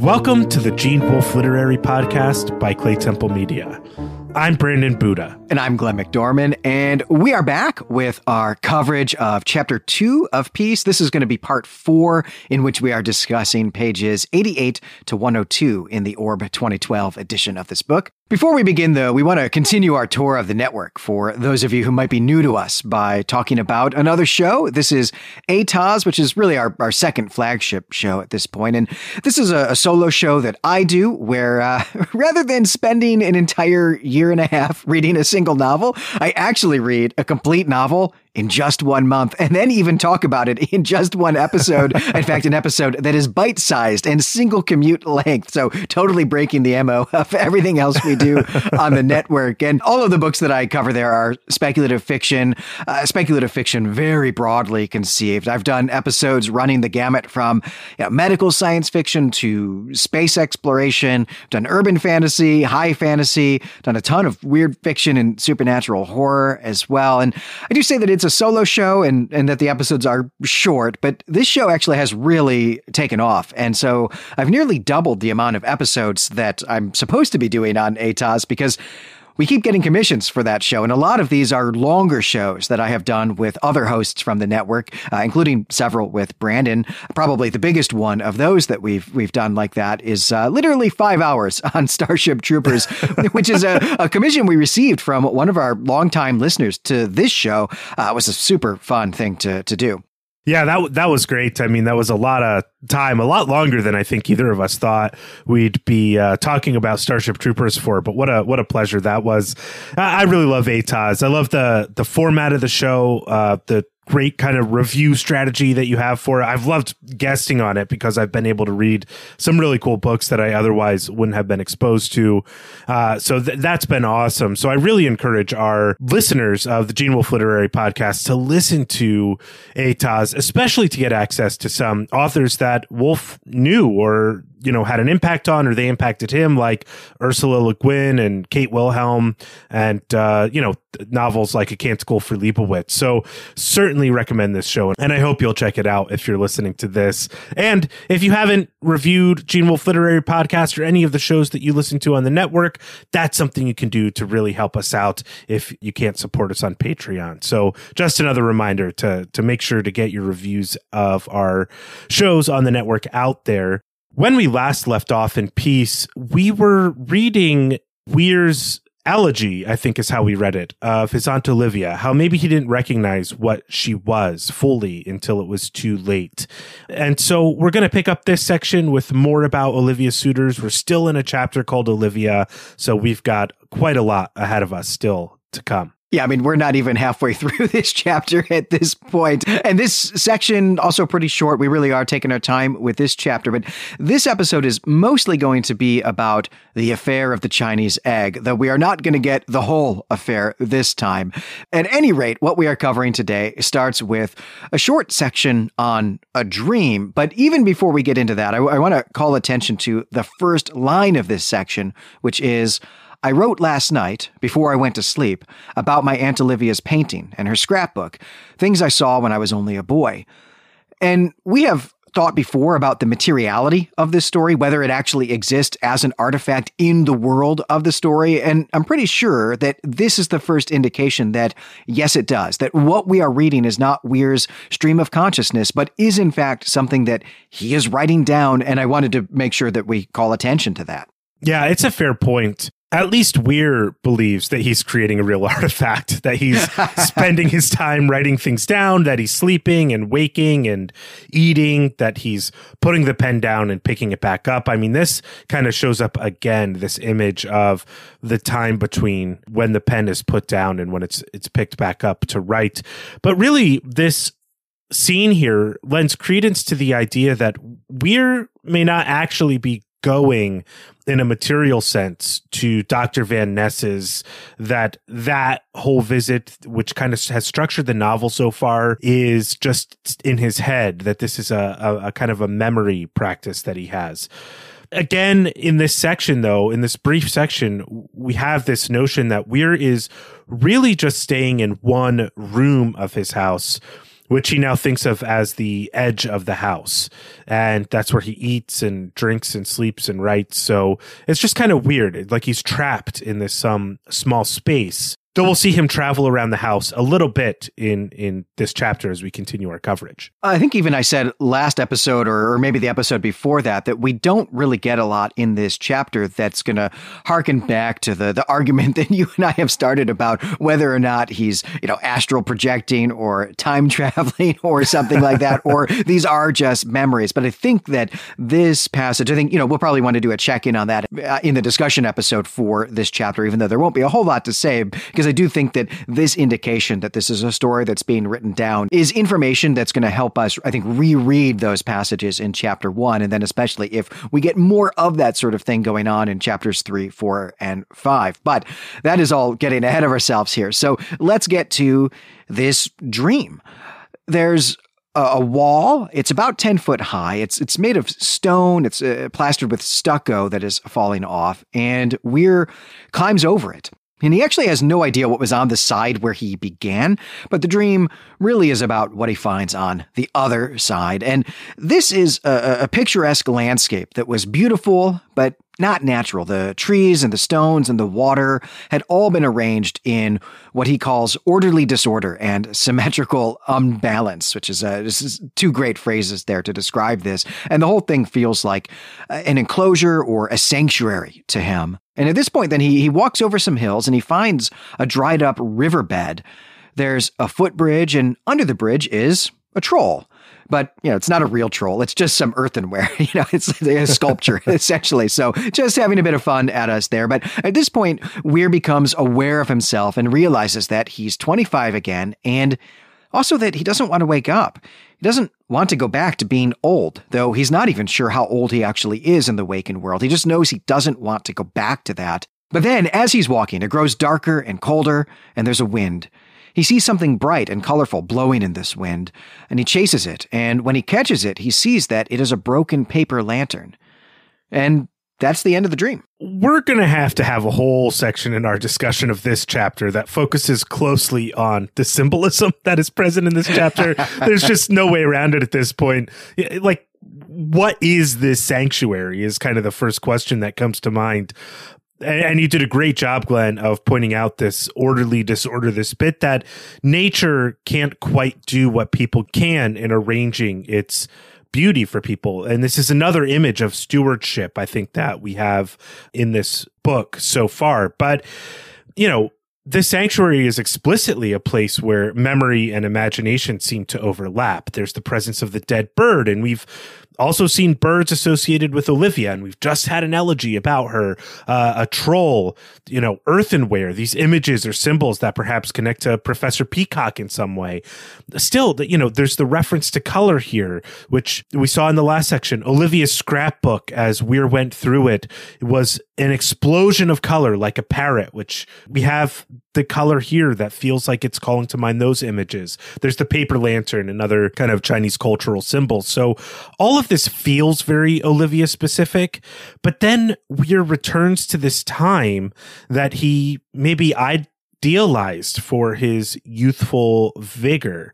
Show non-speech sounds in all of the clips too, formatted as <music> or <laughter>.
Welcome to the Gene Wolfe Literary Podcast by Claytemple Media. I'm Brandon Buddha. And I'm Glenn McDorman. And we are back with our coverage of chapter two of Peace. This is going to be part four, in which we are discussing pages 88 to 102 in the Orb 2012 edition of this book. Before we begin, though, we want to continue our tour of the network for those of you who might be new to us by talking about another show. This is ATOS, which is really our, our second flagship show at this point. And this is a, a solo show that I do where uh, <laughs> rather than spending an entire year and a half reading a single novel, I actually read a complete novel in just one month and then even talk about it in just one episode. <laughs> in fact, an episode that is bite sized and single commute length. So totally breaking the MO of everything else we do <laughs> on the network. And all of the books that I cover there are speculative fiction, uh, speculative fiction very broadly conceived. I've done episodes running the gamut from you know, medical science fiction to space exploration, done urban fantasy, high fantasy, done a ton of weird fiction and supernatural horror as well. And I do say that it's it's a solo show and, and that the episodes are short, but this show actually has really taken off. And so I've nearly doubled the amount of episodes that I'm supposed to be doing on ATOS because we keep getting commissions for that show, and a lot of these are longer shows that I have done with other hosts from the network, uh, including several with Brandon. Probably the biggest one of those that we've we've done like that is uh, literally five hours <laughs> on Starship Troopers, <laughs> which is a, a, commission we received from one of our longtime listeners to this show. Uh, it was a super fun thing to to do. Yeah, that that was great. I mean, that was a lot of time, a lot longer than I think either of us thought we'd be uh, talking about Starship Troopers for. But what a what a pleasure that was. I, I really love ATOS. I love the the format of the show, uh, the great kind of review strategy that you have for it. I've loved guesting on it because I've been able to read some really cool books that I otherwise wouldn't have been exposed to. Uh, so th- that's been awesome. So I really encourage our listeners of the Gene Wolfe Literary Podcast to listen to ATOS, especially to get access to some authors that Wolfe knew or you know had an impact on or they impacted him like ursula le guin and kate wilhelm and uh, you know novels like a canticle for leibowitz. So certainly recommend this show and i hope you'll check it out if you're listening to this. And if you haven't reviewed gene wolfe literary podcast or any of the shows that you listen to on the network that's something you can do to really help us out if you can't support us on patreon. So just another reminder to to make sure to get your reviews of our shows on the network out there when we last left off in peace, we were reading Weer's elegy, I think is how we read it, of his Aunt Olivia, how maybe he didn't recognize what she was fully until it was too late. And so we're going to pick up this section with more about Olivia Suitors. We're still in a chapter called Olivia, so we've got quite a lot ahead of us still to come. Yeah, I mean, we're not even halfway <laughs> through this chapter at this point. And this section also pretty short. We really are taking our time with this chapter, but this episode is mostly going to be about the affair of the Chinese egg, though we are not going to get the whole affair this time. At any rate, what we are covering today starts with a short section on a dream. But even before we get into that, I, I want to call attention to the first line of this section, which is I wrote last night, before I went to sleep, about my Aunt Olivia's painting and her scrapbook, things I saw when I was only a boy. And we have thought before about the materiality of this story, whether it actually exists as an artifact in the world of the story. And I'm pretty sure that this is the first indication that, yes, it does, that what we are reading is not Weer's stream of consciousness, but is in fact something that he is writing down. And I wanted to make sure that we call attention to that. Yeah, it's a fair point at least Weer believes that he's creating a real <laughs> artifact, that he's <laughs> spending his time writing things down, that he's sleeping and waking and eating, that he's putting the pen down and picking it back up. I mean, this kind of shows up again, this image of the time between when the pen is put down and when it's it's picked back up to write. But really, this scene here lends credence to the idea that Weer may not actually be going in a material sense to Dr. Van Ness's that that whole visit, which kind of has structured the novel so far, is just in his head, that this is a, a, a kind of a memory practice that he has again in this section though in this brief section we have this notion that weer is really just staying in one room of his house which he now thinks of as the edge of the house. And that's where he eats and drinks and sleeps and writes. So it's just kind of weird. Like he's trapped in this um, small space. Though we'll see him travel around the house a little bit in in this chapter as we continue our coverage. I think even I said last episode or, or maybe the episode before that that we don't really get a lot in this chapter that's going to harken back to the the argument <laughs> that you and I have started about whether or not he's you know astral projecting or time <laughs> traveling or something like that or <laughs> these are just memories. But I think that this passage, I think you know we'll probably want to do a check in on that uh, in the discussion episode for this chapter, even though there won't be a whole lot to say because I do think that this indication that this is a story that's being written down is information that's going to help us, I think, reread those passages in chapter one. And then, especially if we get more of that sort of thing going on in chapters three, four, and five. But that is all getting ahead of ourselves here. So let's get to this dream. There's a wall. It's about 10 foot high. It's it's made of stone. It's uh, plastered with stucco that is falling off and Weer climbs over it. And he actually has no idea what was on the side where he began, but the dream really is about what he finds on the other side. And this is a, a picturesque landscape that was beautiful, but not natural. The trees and the stones and the water had all been arranged in what he calls orderly disorder and symmetrical unbalance, which is, uh, is two great phrases there to describe this. And the whole thing feels like an enclosure or a sanctuary to him. And at this point, then he, he walks over some hills and he finds a dried up riverbed. There's a footbridge, and under the bridge is a troll. But you know, it's not a real troll. It's just some earthenware. <laughs> You know, it's a sculpture <laughs> essentially. So just having a bit of fun at us there. But at this point, Weer becomes aware of himself and realizes that he's 25 again, and also that he doesn't want to wake up. He doesn't want to go back to being old, though he's not even sure how old he actually is in the waking world. He just knows he doesn't want to go back to that. But then, as he's walking, it grows darker and colder, and there's a wind. He sees something bright and colorful blowing in this wind, and he chases it, and when he catches it, he sees that it is a broken paper lantern. And that's the end of the dream. We're going to have to have a whole section in our discussion of this chapter that focuses closely on the symbolism <laughs> that is present in this chapter. <laughs> There's just no way around it at this point. Like, what is this sanctuary is kind of the first question that comes to mind. And you did a great job, Glenn, of pointing out this orderly disorder, this bit that nature can't quite do what people can in arranging its beauty for people. And this is another image of stewardship, I think, that we have in this book so far. But, you know, the sanctuary is explicitly a place where memory and imagination seem to overlap. There's the presence of the dead bird, and we've also seen birds associated with Olivia, and we've just had an elegy about her, uh, a troll, you know, earthenware, these images or symbols that perhaps connect to Professor Peacock in some way. Still, you know, there's the reference to color here, which we saw in the last section. Olivia's scrapbook, as Weer went through it, was an explosion of color like a parrot, which we have the color here that feels like it's calling to mind those images. There's the paper lantern, another kind of Chinese cultural symbol. So all of this feels very Olivia specific, but then Weer returns to this time that he maybe idealized for his youthful vigor.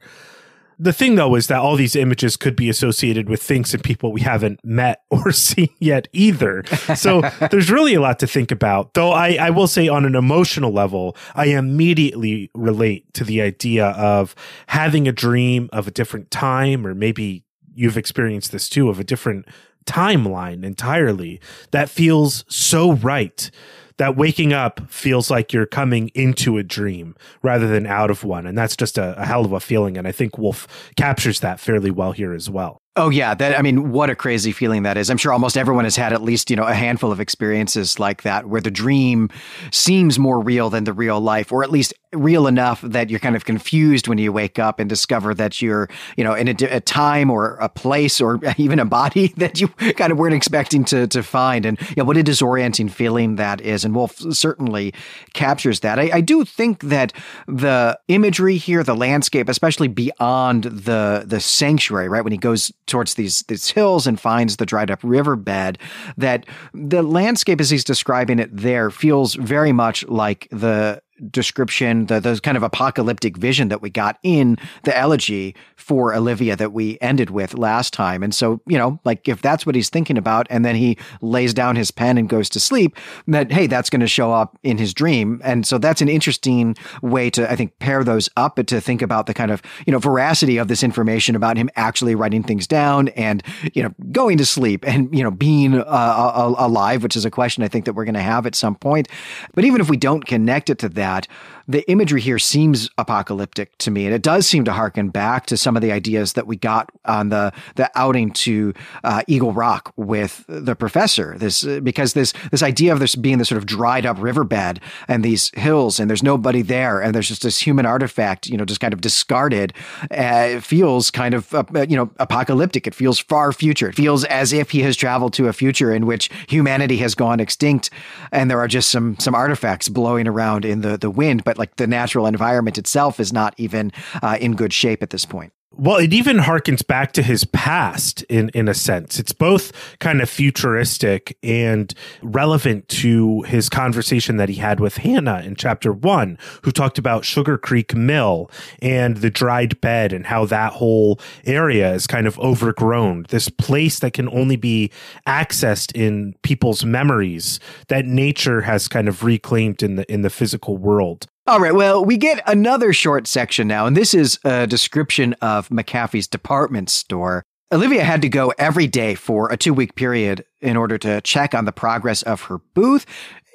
The thing, though, is that all these images could be associated with things and people we haven't met <laughs> or seen yet either. So <laughs> there's really a lot to think about. Though I, I will say, on an emotional level, I immediately relate to the idea of having a dream of a different time, or maybe you've experienced this too, of a different timeline entirely that feels so right that waking up feels like you're coming into a dream rather than out of one. And that's just a, a hell of a feeling. And I think Wolfe captures that fairly well here as well. Oh yeah, that I mean, what a crazy feeling that is. I'm sure almost everyone has had at least, you know, a handful of experiences like that where the dream seems more real than the real life or at least real enough that you're kind of confused when you wake up and discover that you're, you know, in a, a time or a place or <laughs> even a body <laughs> that you kind of weren't expecting to to find. And yeah, what a disorienting feeling that is. And Wolfe certainly captures that. I, I do think that the imagery here, the landscape, especially beyond the the sanctuary, right when he goes towards these these hills and finds the dried up riverbed that the landscape as he's describing it there feels very much like the description, the, the kind of apocalyptic vision that we got in the elegy for Olivia that we ended with last time. And so, you know, like if that's what he's thinking about, and then he lays down his pen and goes to sleep, that, hey, that's going to show up in his dream. And so that's an interesting way to, I think, pair those up, but to think about the kind of, you know, veracity of this information about him actually writing things down and, you know, going to sleep and, you know, being uh, alive, which is a question I think that we're going to have at some point. But even if we don't connect it to that, that the imagery here seems apocalyptic to me, and it does seem to harken back to some of the ideas that we got on the the outing to uh, Eagle Rock with the professor. This because this this idea of this being this sort of dried up riverbed and these hills, and there's nobody there, and there's just this human artifact, you know, just kind of discarded. Uh, feels kind of uh, you know apocalyptic. It feels far future. It feels as if he has traveled to a future in which humanity has gone extinct, and there are just some some artifacts blowing around in the the wind, but like the natural environment itself is not even uh, in good shape at this point. Well, it even harkens back to his past in, in a sense. It's both kind of futuristic and relevant to his conversation that he had with Hannah in chapter one, who talked about Sugar Creek Mill and the dried bed and how that whole area is kind of overgrown. This place that can only be accessed in people's memories that nature has kind of reclaimed in the in the physical world. All right, well, we get another short section now, and this is a description of McAfee's department store. Olivia had to go every day for a two week period in order to check on the progress of her booth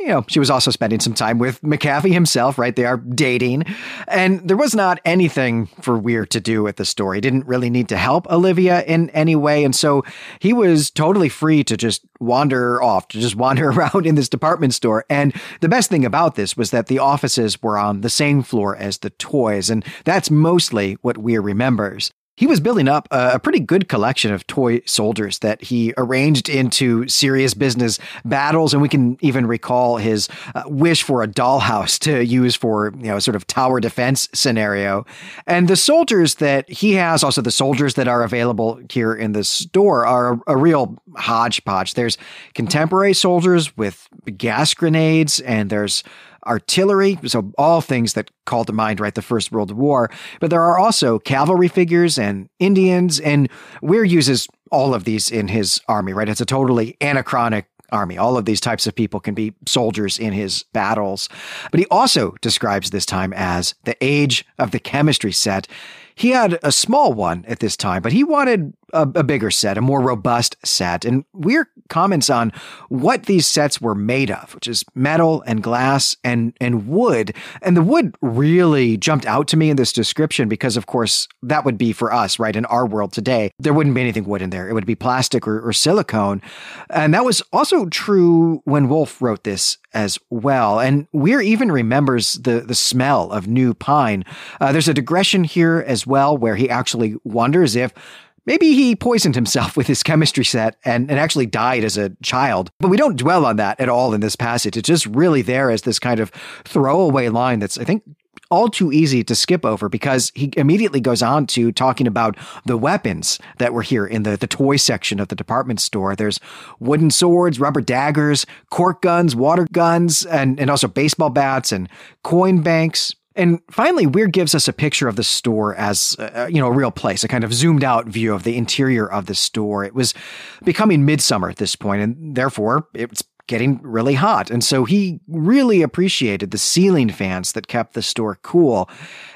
you know, she was also spending some time with McAfee himself, right? They are dating. And there was not anything for Weer to do with the story. He didn't really need to help Olivia in any way. And so he was totally free to just wander off, to just <laughs> wander around in this department store. And the best thing about this was that the offices were on the same floor as the toys. And that's mostly what Weer remembers he was building up a, pretty good collection of toy soldiers that he arranged into serious business battles. And we can even recall his uh, wish for a dollhouse to use for, you know, sort of tower defense scenario. And the soldiers that he has, also the soldiers that are available here in the store, are a, a real hodgepodge. There's contemporary soldiers with gas grenades, and there's artillery, so all things that call to mind, right, the First World War. But there are also cavalry figures and Indians, and Weer uses all of these in his army, right? It's a totally anachronic army. All of these types of people can be soldiers in his battles. But he also describes this time as the age of the chemistry set. He had a small one at this time, but he wanted a, a, bigger set, a more robust set. And Weer comments on what these sets were made of, which is metal and glass and, and wood. And the wood really jumped out to me in this description because, of course, that would be for us, right? In our world today, there wouldn't be anything wood in there. It would be plastic or, or silicone. And that was also true when Wolfe wrote this as well. And Weer even remembers the, the smell of new pine. Uh, there's a digression here as well where he actually wonders if Maybe he poisoned himself <laughs> with his chemistry set and, and actually died as a child. But we don't dwell on that at all in this passage. It's just really there as this kind of throwaway line that's, I think, all too easy to skip over because he immediately goes on to talking about the weapons that were here in the, the toy section of the department store. There's wooden swords, rubber daggers, cork guns, water guns, and, and also baseball bats and coin banks. And finally, Weer gives us a picture of the store as, uh, you know, a real place, a kind of zoomed out view of the interior of the store. It was becoming midsummer at this point, and therefore it's getting really hot. And so he really appreciated the ceiling fans that kept the store cool.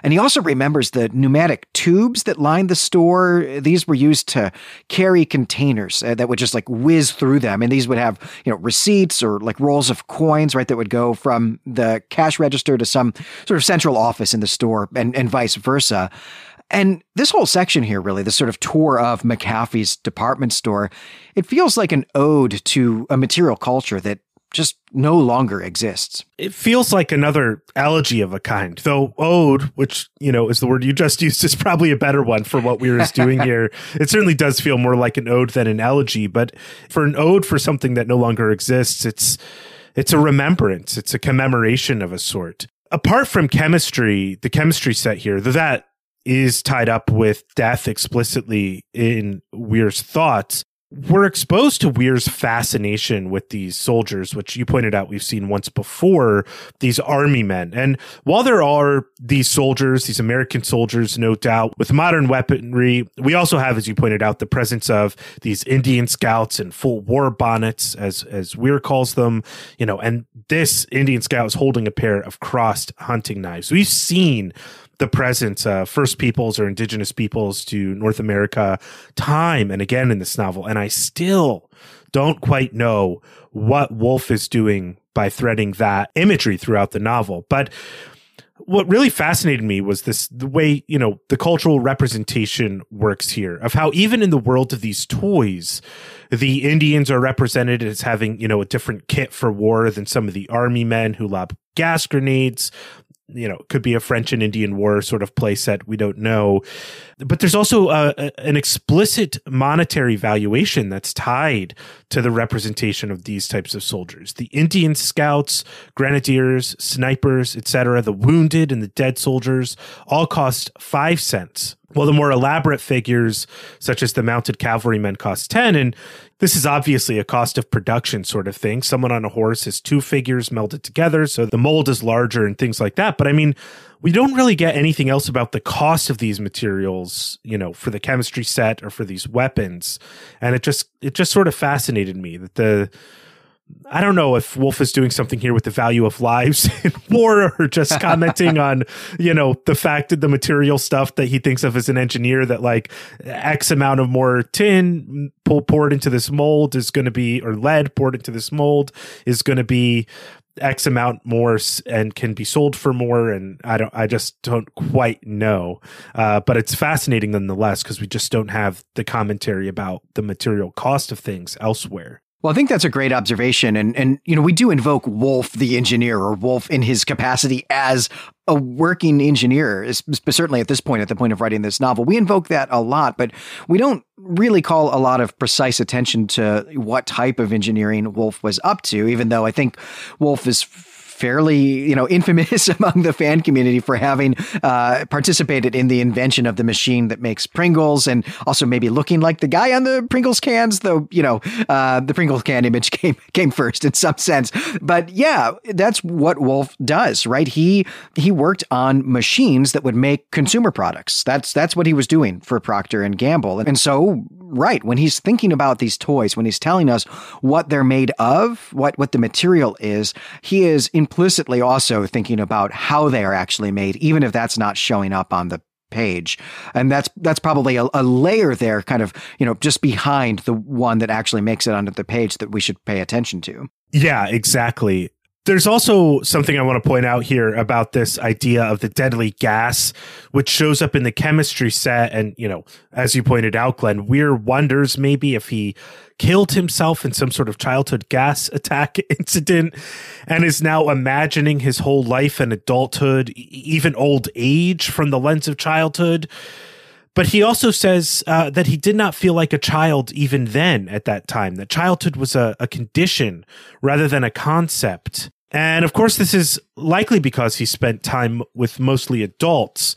And he also remembers the pneumatic tubes that lined the store. These were used to carry containers uh, that would just like whiz through them. And these would have, you know, receipts or like rolls of coins, right, that would go from the cash register to some sort of central office in the store and, and vice versa. And this whole section here, really, this sort of tour of McAfee's department store, it feels like an ode to a material culture that just no longer exists. It feels like another elegy of a kind, though ode, which, you know, is the word you just <laughs> used, is probably a better one for what we're doing here. <laughs> It certainly does feel more like an ode than an elegy, but for an ode for something that no longer exists, it's it's a remembrance, it's a commemoration of a sort. Apart from chemistry, the chemistry set here, that is tied up with death explicitly in Weer's thoughts. we're exposed to Weer's fascination with these soldiers, which you pointed out we've seen once before, these army men. And while there are these soldiers, these American soldiers, no doubt, with modern weaponry, we also have, as you pointed out, the presence of these Indian scouts in full war bonnets, as as Weer calls them, you know, and this Indian scout is holding a pair of crossed hunting knives. We've seen the presence of First Peoples or Indigenous peoples to North America time and again in this novel. And I still don't quite know what Wolfe is doing by threading that imagery throughout the novel. But what really fascinated me was this the way you know the cultural representation works here of how even in the world of these toys the indians are represented as having you know a different kit for war than some of the army men who lob gas grenades you know, could be a French and Indian War sort of playset. We don't know. But there's also a, a, an explicit monetary valuation that's tied to the representation of these types of soldiers. The Indian scouts, grenadiers, snipers, etc., the wounded and the dead soldiers all cost five cents well, the more elaborate figures, such as the mounted cavalrymen, cost 10. And this is obviously a cost of production sort of thing. Someone on a horse has two figures melded together, so the mold is larger and things like that. But I mean, we don't really get anything else about the cost of these materials, you know, for the chemistry set or for these weapons. And it just, it just sort of fascinated me that the, I don't know if Wolfe is doing something here with the value of lives <laughs> in war or just <laughs> commenting on, you know, the fact that the material stuff that he thinks of as an engineer that like X amount of more tin poured into this mold is going to be, or lead poured into this mold is going to be X amount more and can be sold for more. And I don't, I just don't quite know. Uh, but it's fascinating nonetheless because we just don't have the commentary about the material cost of things elsewhere. Well, I think that's a great observation. And, and, you know, we do invoke Wolfe, the engineer, or Wolfe in his capacity as a working engineer, certainly at this point, at the point of writing this novel. We invoke that a lot, but we don't really call a lot of precise attention to what type of engineering Wolfe was up to, even though I think Wolfe is fairly, you know, <laughs> infamous among the fan community for having uh, participated in the invention of the machine that makes Pringles, and also maybe looking like the guy on the Pringles cans. Though, you know, uh, the Pringles can image <laughs> came came first in some sense. But yeah, that's what Wolfe does, right? He he worked on machines that would make consumer products. That's that's what he was doing for Procter and Gamble, and so right when he's thinking about these toys, when he's telling us what they're made of, what what the material is, he is implicitly also thinking about how they are actually made, even if that's not showing up on the page. And that's that's probably a, a, layer there, kind of, you know, just behind the one that actually makes it onto the page that we should pay attention to. Yeah, exactly. There's also something I want to point out here about this idea of the deadly gas, which shows up in the chemistry set. And, you know, as you pointed out, Glenn, Weer wonders maybe if he killed himself in some sort of childhood gas <laughs> attack incident and is now imagining his whole life and adulthood, even old age from the lens of childhood. But he also says uh, that he did not feel like a child even then at that time, that childhood was a, a condition rather than a concept. And of course, this is likely because he spent time with mostly adults,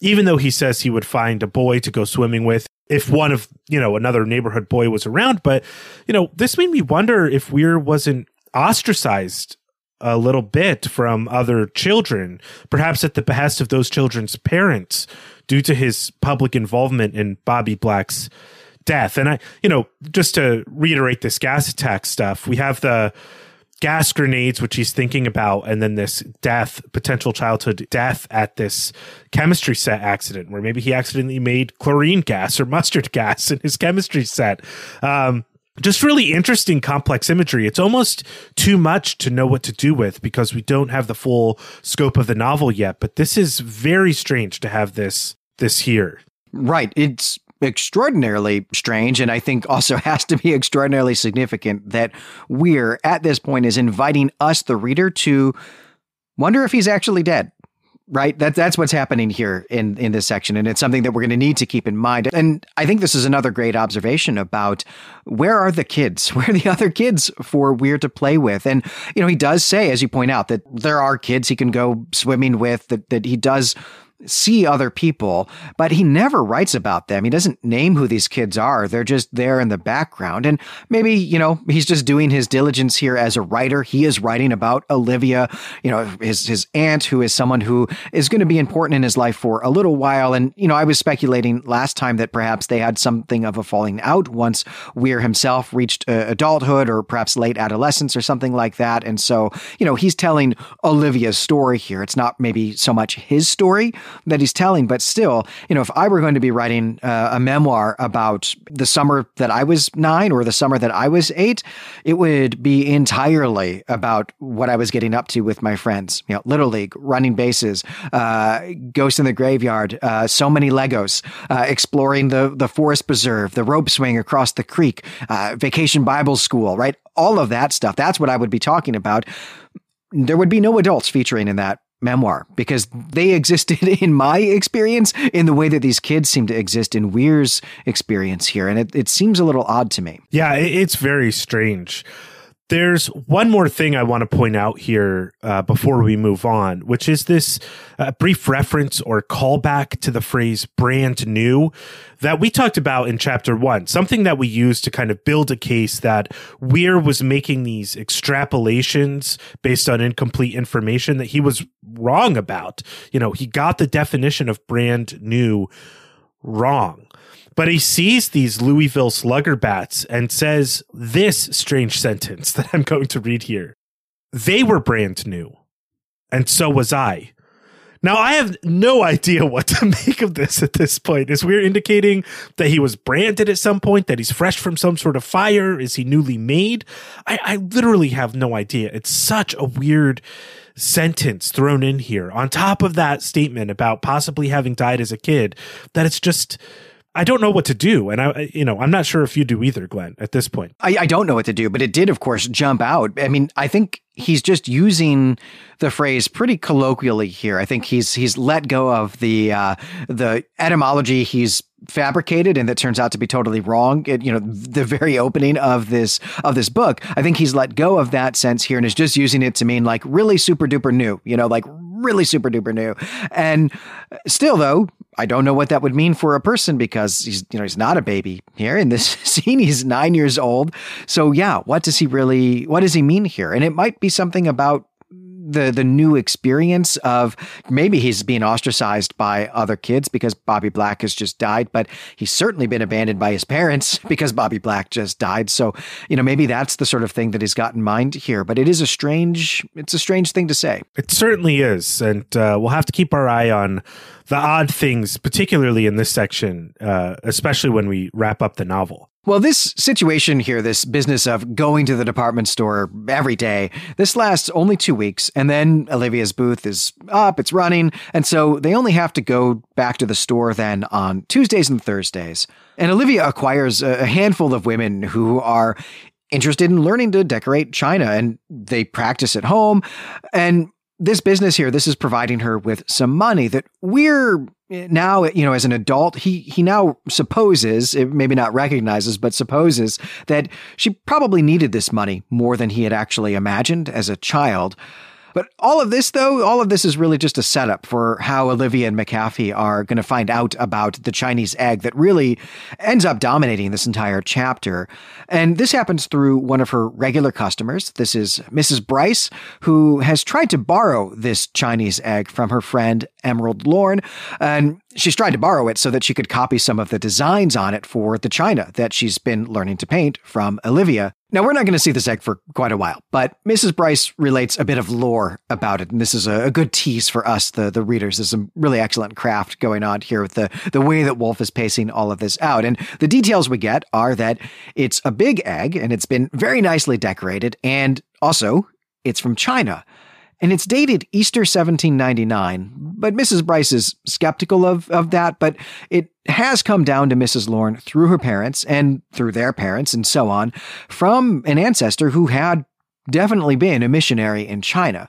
even though he says he would find a boy to go swimming with if one of, you know, another neighborhood boy was around. But, you know, this made me wonder if Weer wasn't ostracized a little bit from other children, perhaps at the behest of those children's parents, due to his public involvement in Bobby Black's death. And I, you know, just to reiterate this gas attack stuff, we have the gas grenades, which he's thinking about, and then this death, potential childhood death at this chemistry set accident, where maybe he accidentally made chlorine gas or mustard gas in his chemistry set. Um, just really interesting, complex imagery. It's almost too much to know what to do with because we don't have the full scope of the novel yet. But this is very strange to have this this here. Right. It's extraordinarily strange and I think also <laughs> has to be extraordinarily significant that Weer at this point is inviting us the reader to wonder if he's actually dead. Right? That that's what's happening here in in this section and it's something that we're going to need to keep in mind. And I think this is another great observation about where are the kids? <laughs> Where are the other kids for Weer to play with? And you know, he does say as you point out that there are kids he can go swimming with that that he does see other people, but he never writes about them. He doesn't name who these kids are. They're just there in the background. And maybe, you know, he's just doing his diligence here as a writer. He is writing about Olivia, you know, his, his aunt, who is someone who is going to be important in his life for a little while. And, you know, I was speculating last time that perhaps they had something of a falling out once Weer himself reached uh, adulthood or perhaps late adolescence or something like that. And so, you know, he's telling Olivia's story here. It's not maybe so much his story, that he's telling. But still, you know, if I were going to be writing uh, a memoir about the summer that I was nine or the summer that I was eight, it would be entirely about what I was getting up to with my friends. You know, Little League, running bases, uh, in the Graveyard, uh, so many Legos, uh, exploring the, the forest preserve, the rope swing across the creek, uh, vacation Bible school, right? All of that stuff. That's what I would be talking about there would be no adults featuring in that memoir because they existed <laughs> in my experience in the way that these kids seem to exist in Weer's experience here. And it, it seems a little odd to me. Yeah, it's very strange. There's one more thing I want to point out here uh, before we move on, which is this uh, brief reference or callback to the phrase brand new that we talked about in chapter one, something that we used to kind of build a case that Weer was making these extrapolations based on incomplete information that he was wrong about. You know, he got the definition of brand new wrong. But he sees these Louisville slugger bats and says this strange sentence <laughs> that I'm going to read here. They were brand new, and so was I. Now, I have no idea what to <laughs> make of this at this point. Is Weer indicating that he was branded at some point, that he's fresh from some sort of fire? Is he newly made? I, I literally have no idea. It's such a weird sentence thrown in here on top of that statement about possibly having died as a kid that it's just I don't know what to do. And I, you know, I'm not sure if you do either, Glenn, at this point. I, I, don't know what to do, but it did, of course, jump out. I mean, I think he's just using the phrase pretty colloquially here. I think he's he's let go of the uh, the etymology he's fabricated and that turns out to be totally wrong. It, you know, the very opening of this of this book, I think he's let go of that sense here and is just using it to mean like really super duper new. You know, like really super duper new. And still, though, I don't know what that would mean for a person because he's, you know, he's not a baby here in this <laughs> scene. He's nine years old. So yeah, what does he really, what does he mean here? And it might be something about the the new experience of maybe he's being ostracized by other kids because Bobby Black has just died, but he's certainly been abandoned by his parents <laughs> because Bobby Black just died. So, you know, maybe that's the sort of thing that he's got in mind here. But it is a strange it's a strange thing to say. It certainly is. And uh, we'll have to keep our eye on the odd things, particularly in this section, uh, especially when we wrap up the novel. Well, this situation here, this business of going to the department store every day, this lasts only two weeks. And then Olivia's booth is up, it's running. And so they only have to go back to the store then on Tuesdays and Thursdays. And Olivia acquires a handful of women who are interested in learning to decorate china and they practice at home. And this business here, this is providing her with some money that we're eh, now, eh, you know, as an adult, he he now supposes, eh, maybe not recognizes, but supposes that she probably needed this money more than he had actually imagined as a child. But all of this, though, all of this is really just a setup for how Olivia and McAfee are going to find out about the Chinese egg that really ends up dominating this entire chapter. And this happens through one of her regular customers. This is Mrs. Bryce, who has tried to borrow this Chinese egg from her friend Emerald Lorne. And she's tried to borrow it so that she could copy some of the designs on it for the china that she's been learning to paint from Olivia. Now, we're not going to see this egg for quite a while, but Mrs. Bryce relates a bit of lore about it, and this is a, a, good tease for us, the, the readers. There's some really excellent craft going on here with the, the way that Wolfe is pacing all of this out. And the details we get are that it's a big egg, and it's been very nicely decorated, and also it's from China and it's dated Easter 1799. But Mrs. Bryce is skeptical of, of that, but it has come down to Mrs. Lorne through her parents and through their parents and so on from an ancestor who had definitely been a missionary in China.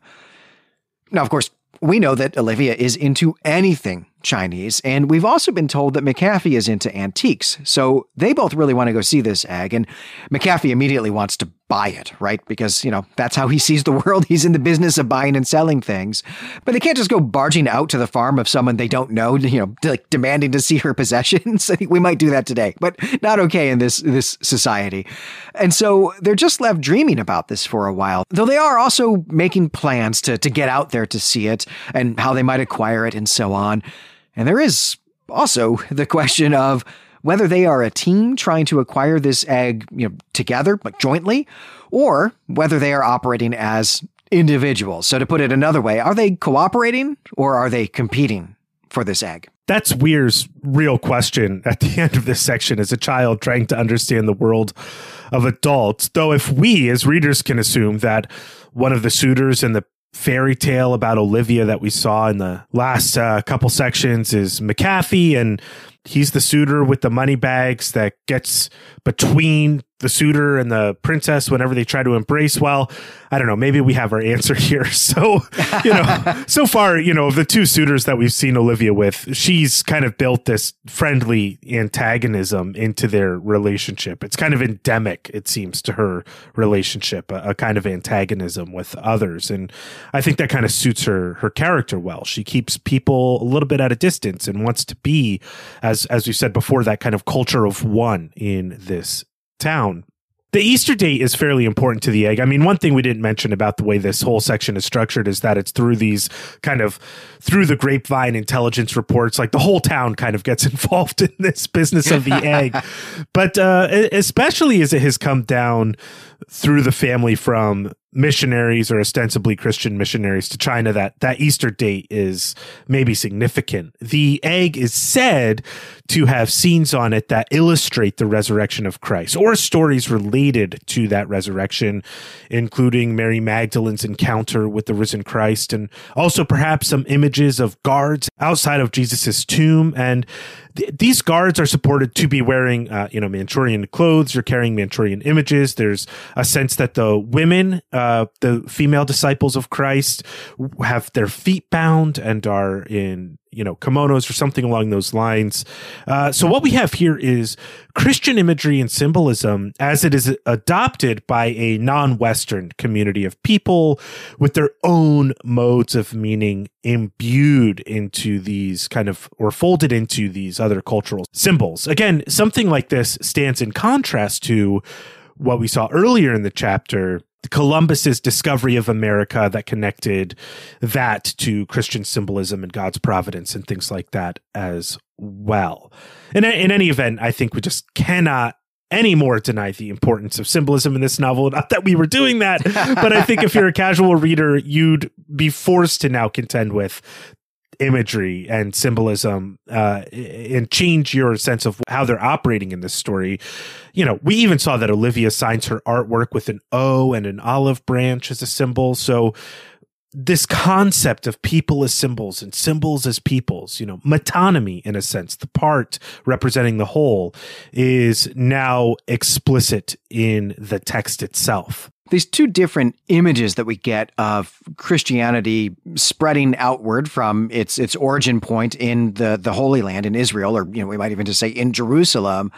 Now, of course, we know that Olivia is into anything Chinese. And we've also been told that McAfee is into antiques. So they both really want to go see this egg. And McAfee immediately wants to buy it, right? Because, you know, that's how he sees the world. <laughs> He's in the business of buying and selling things. But they can't just go barging out to the farm of someone they don't know, you know, like demanding to see her possessions. <laughs> We might do that today, but not okay in this this society. And so they're just left dreaming about this for a while. Though they are also making plans to to get out there to see it and how they might acquire it and so on. And there is also <laughs> the question of whether they are a team trying to acquire this egg, you know, together, like jointly, or whether they are operating as individuals. So to put it another way, are they cooperating or are they competing for this egg? That's Weer's real question at the <laughs> end of this section as a child trying to understand the world of adults. Though if we as readers can assume that one of the suitors in the fairy tale about Olivia that we saw in the last uh, couple sections is McAfee and he's the suitor with the money bags that gets between the suitor and the princess whenever they try to embrace. Well, I don't know. Maybe we have our answer <laughs> here. So, you know, <laughs> so far, you know, of the two suitors that we've seen Olivia with, she's kind of built this friendly antagonism into their relationship. It's kind of endemic, it seems, to her relationship, a, a kind of antagonism with others. And I think that kind of suits her her character well. She keeps people a little bit at a distance and wants to be, as as we said before, that kind of culture of one in this town. The Easter date is fairly important to the egg. I mean, one thing we didn't mention about the way this whole section is structured is that it's through these kind of through the grapevine intelligence reports. Like the whole town kind of gets <laughs> involved in this business of the egg. <laughs> But uh, especially as it has come down through the family from missionaries or ostensibly Christian missionaries to China that that Easter date is maybe significant. The egg is said to have scenes on it that illustrate the resurrection of Christ or stories related to that resurrection, including Mary Magdalene's encounter with the risen Christ and also perhaps some images of guards outside of Jesus's tomb and th- these guards are supported to be wearing, uh, you know, Manchurian clothes. You're carrying Manchurian images. There's a sense that the women, uh, the female disciples of Christ, have their feet bound and are in you know, kimonos or something along those lines. Uh, so what we have here is Christian imagery and symbolism as it is adopted by a non-Western community of people with their own modes of meaning imbued into these kind of or folded into these other cultural symbols. Again, something like this stands in contrast to what we saw earlier in the chapter Columbus's discovery of America that connected that to Christian symbolism and God's providence and things like that as well. And in any event, I think we just cannot anymore deny the importance of symbolism in this novel. Not that we were doing that, but I think if you're a <laughs> casual reader, you'd be forced to now contend with imagery and symbolism uh, and change your sense of how they're operating in this story. You know, we even saw that Olivia signs her artwork with an O and an olive branch as a symbol. So this concept of people as symbols and symbols as peoples, you know, metonymy in a sense, the part representing the whole is now explicit in the text itself these two different images that we get of Christianity spreading outward from its its origin point in the the Holy Land in Israel, or you know, we might even just say in Jerusalem,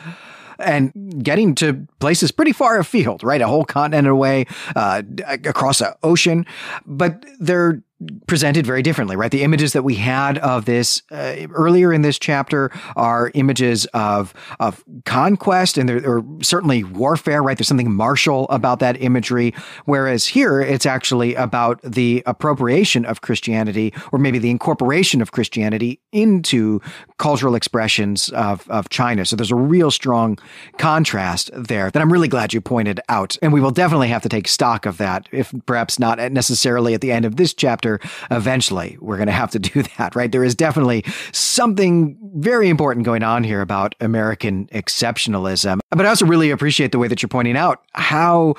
and getting to places pretty far afield, right? A whole continent away, uh, across an ocean, but they're presented very differently, right? The images that we had of this uh, earlier in this chapter are images of of conquest and there are certainly warfare, right? There's something martial about that imagery, whereas here it's actually about the appropriation of Christianity or maybe the incorporation of Christianity into cultural expressions of of China. So there's a real strong contrast there that I'm really glad you pointed out, and we will definitely have to take stock of that, if perhaps not necessarily at the end of this chapter eventually we're going to have to do <laughs> that, right? There is definitely something very important going on here about American exceptionalism. But I also really appreciate the way that you're pointing out how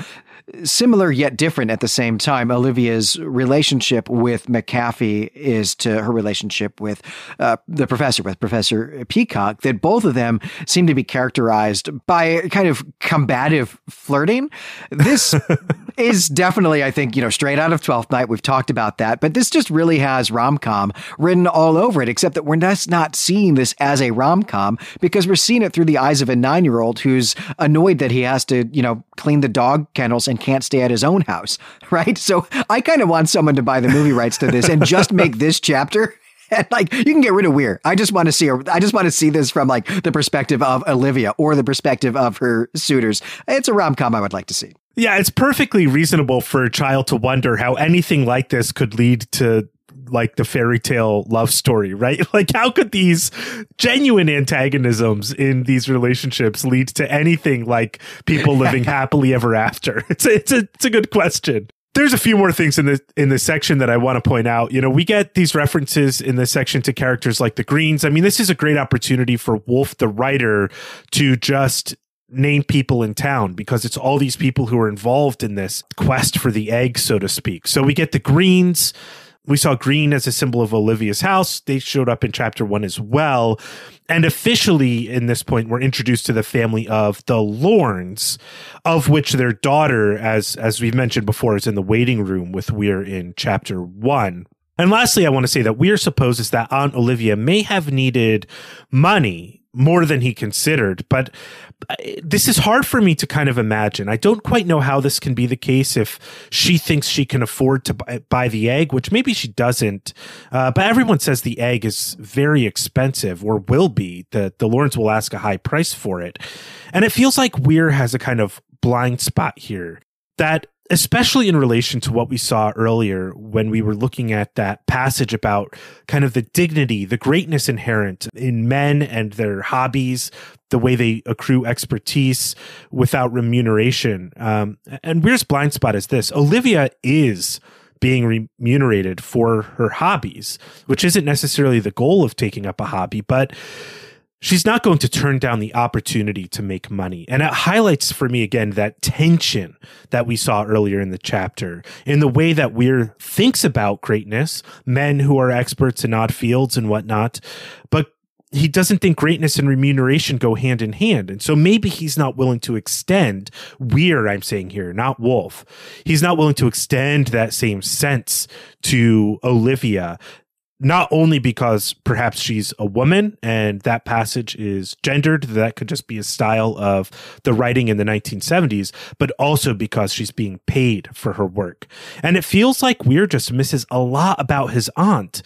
similar yet different at the same time. Olivia's relationship with McAfee is to her relationship with uh, the professor, with Professor Peacock, that both of them seem to be characterized by kind of combative flirting. This <laughs> is definitely, I think, you know, straight out of Twelfth Night. We've talked about that, but this just really has rom com written all over it. Except that we're just not seeing this as a rom com because we're seeing it through the eyes of a nine year old who's annoyed that he has to, you know, clean the dog kennels and can't stay at his own house, <laughs> right? So I kind of want someone to buy the movie rights to this and just make this chapter <laughs> and like you can get rid of Weer. I just want to see her. I just want to see this from like the perspective of Olivia or the perspective of her suitors. It's a rom com I would like to see. Yeah, it's perfectly reasonable for a child to wonder how anything like this could lead to like the fairy tale love story, right? <laughs> Like, how could these genuine antagonisms in these relationships lead to anything like people <laughs> living happily ever after? <laughs> It's a, it's a, it's a good question there's a few more things in the in this section that I want to point out. You know, we get these references in this section to characters like the Greens. I mean, this is a great opportunity for Wolfe the writer to just name people in town because it's all these people who are involved in this quest for the egg, so to speak. So we get the Greens. We saw green as a symbol of Olivia's house. They showed up in chapter one as well. And officially, in this point, we're introduced to the family of the Lorns, of which their daughter, as as we've mentioned before, is in the waiting room with Weer in chapter one. And lastly, I want to say that Weer supposes that Aunt Olivia may have needed money more than he considered. But this is hard for me to kind of imagine. I don't quite know how this can be the case if she thinks she can afford to buy, buy the egg, which maybe she doesn't. Uh, but everyone says the egg is very expensive or will be. That the Lawrence will ask a high price for it. And it feels like Weer has a kind of blind spot here that especially in relation to what we saw earlier when we were looking at that passage about kind of the dignity, the greatness inherent in men and their hobbies, the way they accrue expertise without remuneration. Um, and Weer's blind spot is this Olivia is being remunerated for her hobbies, which isn't necessarily the goal of taking up a hobby, but she's not going to turn down the opportunity to make money. And it highlights for me again that tension that we saw earlier in the chapter in the way that Weer thinks about greatness, men who are experts in odd fields and whatnot, but he doesn't think greatness and remuneration go hand in hand. And so maybe he's not willing to extend Weer, I'm saying here, not Wolfe. He's not willing to extend that same sense to Olivia not only because perhaps she's a woman and that passage is gendered, that could just be a style of the writing in the 1970s, but also because she's being paid for her work. And it feels like Weer just misses a lot about his aunt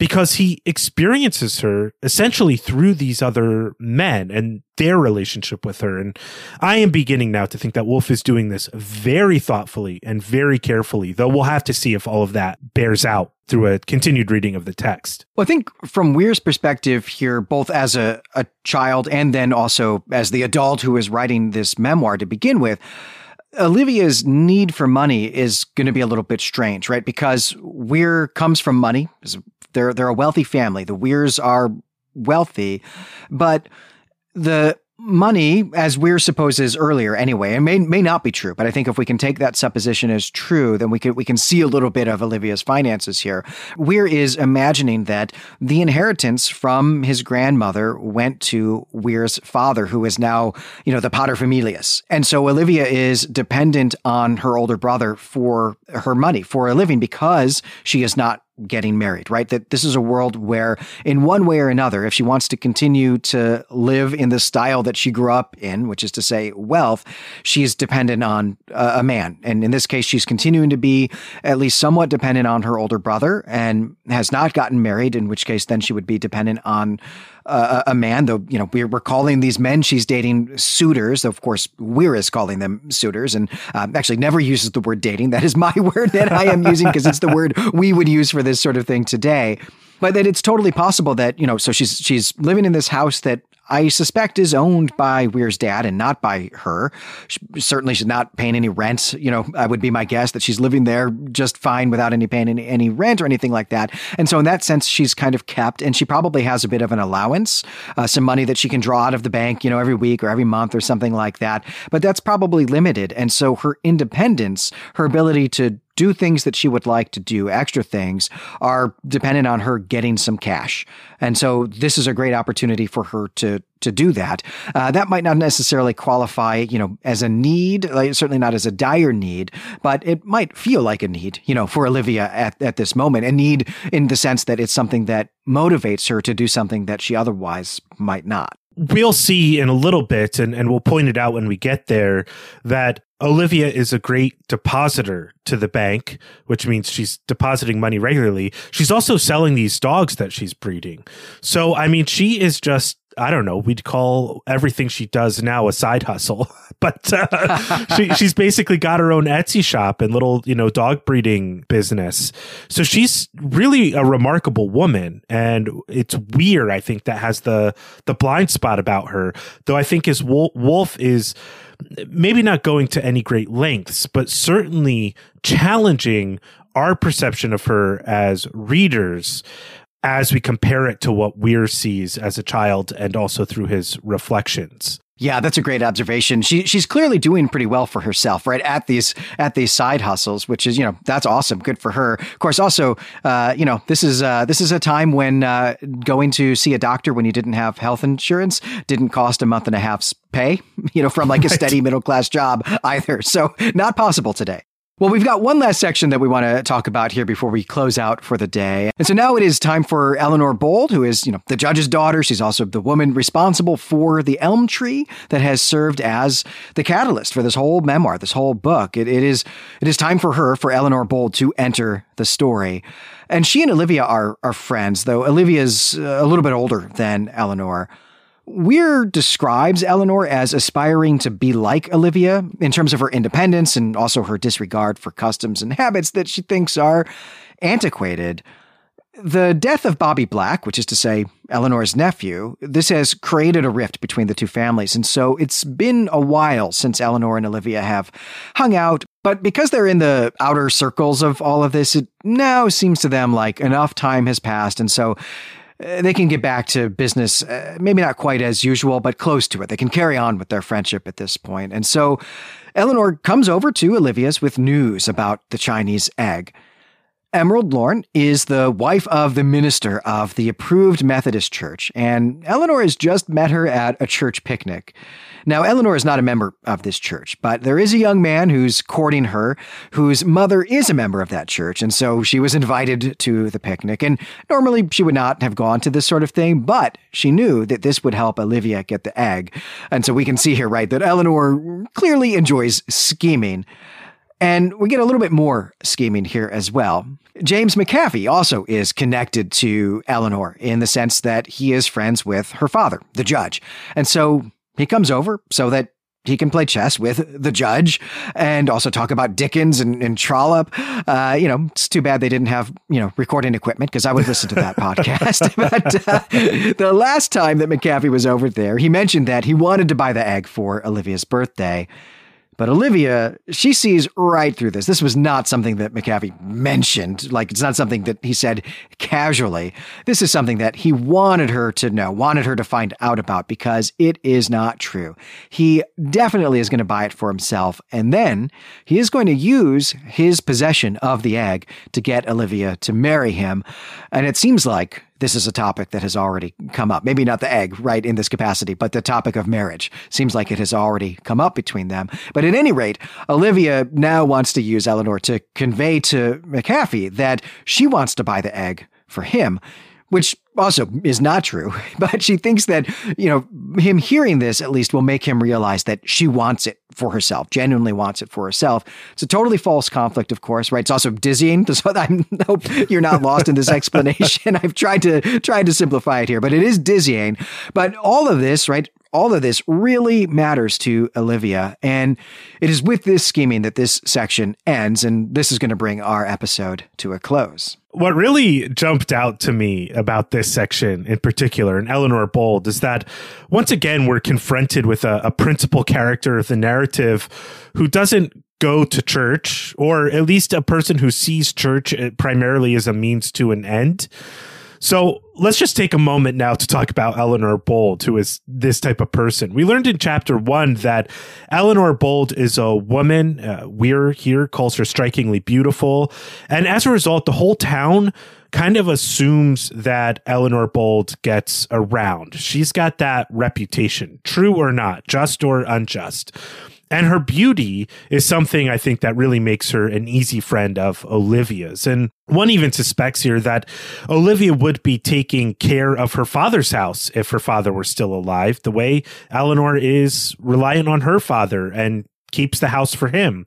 because he experiences her essentially through these other men and their relationship with her. And I am beginning now to think that Wolfe is doing this very thoughtfully and very carefully, though we'll have to see if all of that bears out through a continued reading of the text. Well, I think from Weer's perspective here, both as a, a child and then also as the adult who is writing this memoir to begin with, Olivia's need for money is going to be a little bit strange, right? Because Weer comes from money. They're they're a wealthy family. The Weers are wealthy, but the money, as Weer supposes earlier anyway, it may may not be true, but I think if we can take that supposition as true, then we can we can see a little bit of Olivia's finances here. Weer is imagining that the inheritance from his grandmother went to Weer's father, who is now, you know, the paterfamilias. And so Olivia is dependent on her older brother for her money, for a living, because she is not getting married, right? That this is a world where, in one way or another, if she wants to continue to live in the style that she grew up in, which is to say wealth, she's dependent on uh, a man. And in this case, she's continuing to be at least somewhat dependent on her older brother and has not gotten married, in which case, then she would be dependent on uh, a man, though, you know, we're, we're calling these men she's dating suitors. Of course, Weer is calling them suitors and um, actually never uses the word dating. That is my <laughs> word that I am using because it's the word we would use for this sort of thing today. But that it's totally possible that, you know, so she's she's living in this house that I suspect is owned by Weer's dad and not by her. She, certainly, she's not paying any rent. You know, I would be my guess that she's living there just fine without any paying any, any rent or anything like that. And so, in that sense, she's kind of kept, and she probably has a bit of an allowance, uh, some money that she can draw out of the bank, you know, every week or every month or something like that. But that's probably limited. And so, her independence, her ability to do things that she would like to do, extra things, are dependent on her getting some cash. And so this is a great opportunity for her to to do that. Uh, that might not necessarily qualify, you know, as a need, like, certainly not as a dire need, but it might feel like a need, you know, for Olivia at, at this moment. A need in the sense that it's something that motivates her to do something that she otherwise might not we'll see in a little bit, and, and we'll point it out when we get there, that Olivia is a great depositor to the bank, which means she's depositing money regularly. She's also selling these dogs that she's breeding. So, I mean, she is just I don't know, we'd call everything she does now a side hustle. <laughs> but uh, <laughs> she, she's basically got her own Etsy shop and little, you know, dog breeding business. So she's really a remarkable woman. And it's weird, I think, that has the, the blind spot about her. Though I think as Wolfe, Wolfe is maybe not going to any great lengths, but certainly challenging our perception of her as readers as we compare it to what Weer sees as a child and also through his reflections. Yeah, that's a great observation. She she's clearly doing pretty well for herself, right? At these at these side hustles, which is you know that's awesome, good for her. Of course, also uh, you know this is uh, this is a time when uh, going to see a doctor when you didn't have health insurance didn't cost a month and a half's pay, <laughs> you know, from like a steady middle class job either. So not possible today. Well, we've got one last section that we want to talk about here before we close out for the day. And so now it is time for Eleanor Bold, who is, you know, the judge's daughter. She's also the woman responsible for the elm tree that has served as the catalyst for this whole memoir, this whole book. It, it is it is time for her, for Eleanor Bold, to enter the story. And she and Olivia are are friends, though Olivia's a little bit older than Eleanor. Weer describes Eleanor as aspiring to be like Olivia in terms of her independence and also her disregard for customs and habits that she thinks are antiquated. The death of Bobby Black, which is to say Eleanor's nephew, this has created a rift between the two families. And so it's been a while since Eleanor and Olivia have hung out. But because they're in the outer circles of all of this, it now seems to them like enough time has passed. And so they can get back to business, uh, maybe not quite as usual, but close to it. They can carry on with their friendship at this point. And so Eleanor comes over to Olivia's with news about the Chinese egg. Emerald Lorne is the wife of the minister of the approved Methodist Church, and Eleanor has just met her at a church picnic. Now, Eleanor is not a member of this church, but there is a young man who's courting her, whose mother is a member of that church, and so she was invited to the picnic. And normally she would not have gone to this sort of thing, but she knew that this would help Olivia get the egg. And so we can see here, right, that Eleanor clearly enjoys scheming. And we get a little bit more scheming here as well. James McAfee also is connected to Eleanor in the sense that he is friends with her father, the judge. And so he comes over so that he can play chess with the judge and also talk about Dickens and, and Trollope. Uh, you know, it's too bad they didn't have, you know, recording equipment because I would listen to that <laughs> podcast. <laughs> but uh, the last time that McAfee was over there, he mentioned that he wanted to buy the egg for Olivia's birthday. But Olivia, she sees right through this. This was not something that McAfee mentioned. Like, it's not something that he said casually. This is something that he wanted her to know, wanted her to find out about because it is not true. He definitely is going to buy it for himself. And then he is going to use his possession of the egg to get Olivia to marry him. And it seems like this is a topic that has already come up. Maybe not the egg, right, in this capacity, but the topic of marriage seems like it has already come up between them. But at any rate, Olivia now wants to use Eleanor to convey to McAfee that she wants to buy the egg for him which also is not true. <laughs> But she thinks that, you know, him hearing this at least will make him realize that she wants it for herself, genuinely wants it for herself. It's a totally false conflict, of course, right? It's also dizzying. <laughs> So I hope you're not lost in this <laughs> explanation. I've tried to tried to simplify it here, but it is dizzying. But all of this, right, all of this really matters to Olivia. And it is with this scheming that this section ends. And this is going to bring our episode to a close. What really jumped out to me about this section in particular, and Eleanor Bold, is that once again, we're confronted with a, a principal character of the narrative who doesn't go to church, or at least a person who sees church primarily as a means to an end. So let's just take a moment now to talk about Eleanor Bold, who is this type of person. We learned in chapter one that Eleanor Bold is a woman. Uh, Weer here calls her strikingly beautiful. And as a result, the whole town kind of assumes that Eleanor Bold gets around. She's got that reputation, true or not, just or unjust. And her beauty is something I think that really makes her an easy friend of Olivia's. And one even suspects here that Olivia would be taking care of her father's house if her father were still alive, the way Eleanor is reliant on her father and keeps the house for him.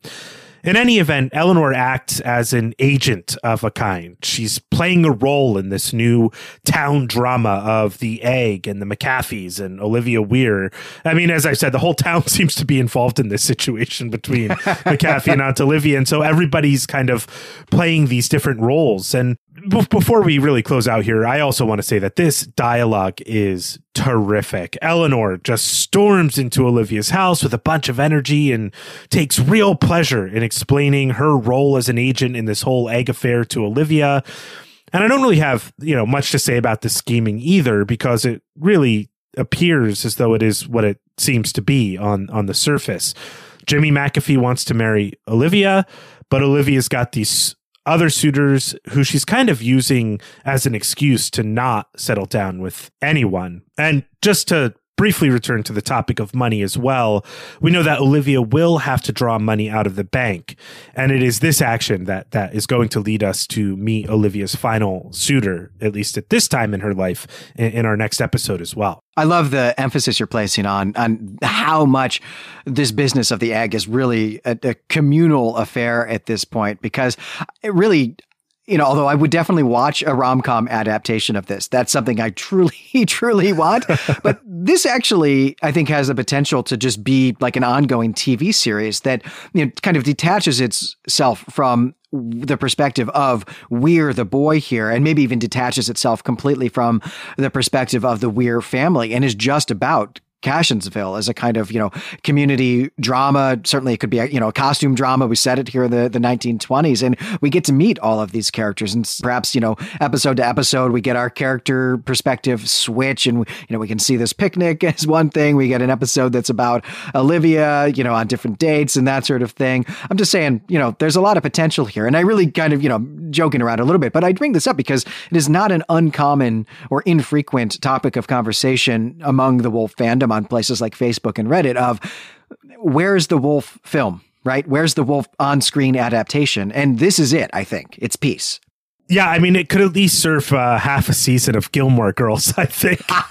In any event, Eleanor acts as an agent of a kind. She's playing a role in this new town drama of the Egg and the McAfees and Olivia Weer. I mean, as I said, the whole town <laughs> seems to be involved in this situation between <laughs> McAfee and Aunt Olivia. And so everybody's kind of playing these different roles. And before we really close out here, I also want to say that this dialogue is terrific. Eleanor just storms into Olivia's house with a bunch of energy and takes real pleasure in explaining her role as an agent in this whole egg affair to Olivia. And I don't really have, you know, much to say about the scheming either because it really appears as though it is what it seems to be on on the surface. Jimmy McAfee wants to marry Olivia, but Olivia's got these other suitors who she's kind of using as an excuse to not settle down with anyone. And just to briefly return to the topic of money as well, we know that Olivia will have to draw money out of the bank. And it is this action that, that is going to lead us to meet Olivia's final suitor, at least at this time in her life, in, in our next episode as well. I love the emphasis you're placing on on how much this business of the egg is really a, a communal affair at this point because it really you know, although I would definitely watch a rom com adaptation of this. That's something I truly, <laughs> truly want. but this actually, I think, has the potential to just be like an ongoing TV series that, you know, kind of detaches itself from the perspective of Weer the boy here, and maybe even detaches itself completely from the perspective of the Weer family and is just about Cassionsville as a kind of, you know, community drama. Certainly it could be a, you know, a costume drama. We said it here in the, the 1920s and we get to meet all of these characters and perhaps, you know, episode to episode, we get our character perspective switch and, you know, we can see this picnic <laughs> as one thing. We get an episode that's about Olivia, you know, on different dates and that sort of thing. I'm just saying, you know, there's a lot of potential here. And I really kind of, you know, joking around a little bit, but I bring this up because it is not an uncommon or infrequent topic of conversation among the Wolfe fandom on places like Facebook and Reddit of where's the Wolfe film, right? Where's the Wolfe on screen adaptation? And this is it, I think. It's peace. Yeah, I mean, it could at least serve uh, half a season of Gilmore Girls, I think, <laughs>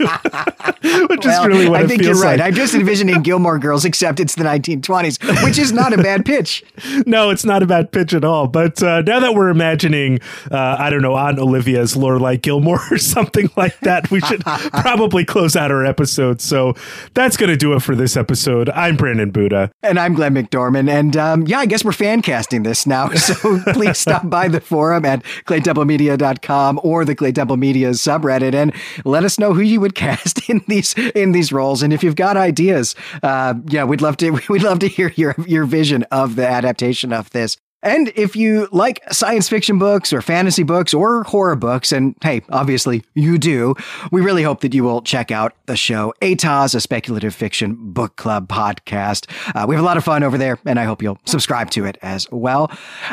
which well, is really what I think you're right. Like. I'm just envisioning <laughs> Gilmore Girls, except it's the 1920s, which is not a bad pitch. no, it's not a bad pitch at all. But uh, now that we're imagining, uh, I don't know, Aunt Olivia's Lorelai Gilmore <laughs> or something like that, we should probably close out our episode. So that's going to do it for this episode. I'm Brandon Buddha, and I'm Glenn McDorman, and um, yeah, I guess we're fan casting this now. So please stop by the forum at Clay claytemplemedia.com or the Claytemple Media subreddit and let us know who you would <laughs> cast in these in these roles. And if you've got ideas, uh, yeah, we'd love to <laughs> we'd love to hear your your vision of the adaptation of this. And if you like science fiction books or fantasy books or horror books, and hey, obviously you do, we really hope that you will check out the show ATOS, a speculative fiction book club podcast. Uh, we have a lot of fun over there, and I hope you'll subscribe to it as well.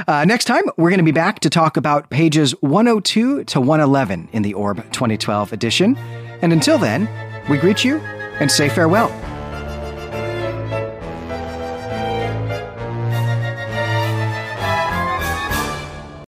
Uh, next time, we're going to be back to talk about pages 102 to 111 in the Orb 2012 edition. And until then, we greet you and say farewell.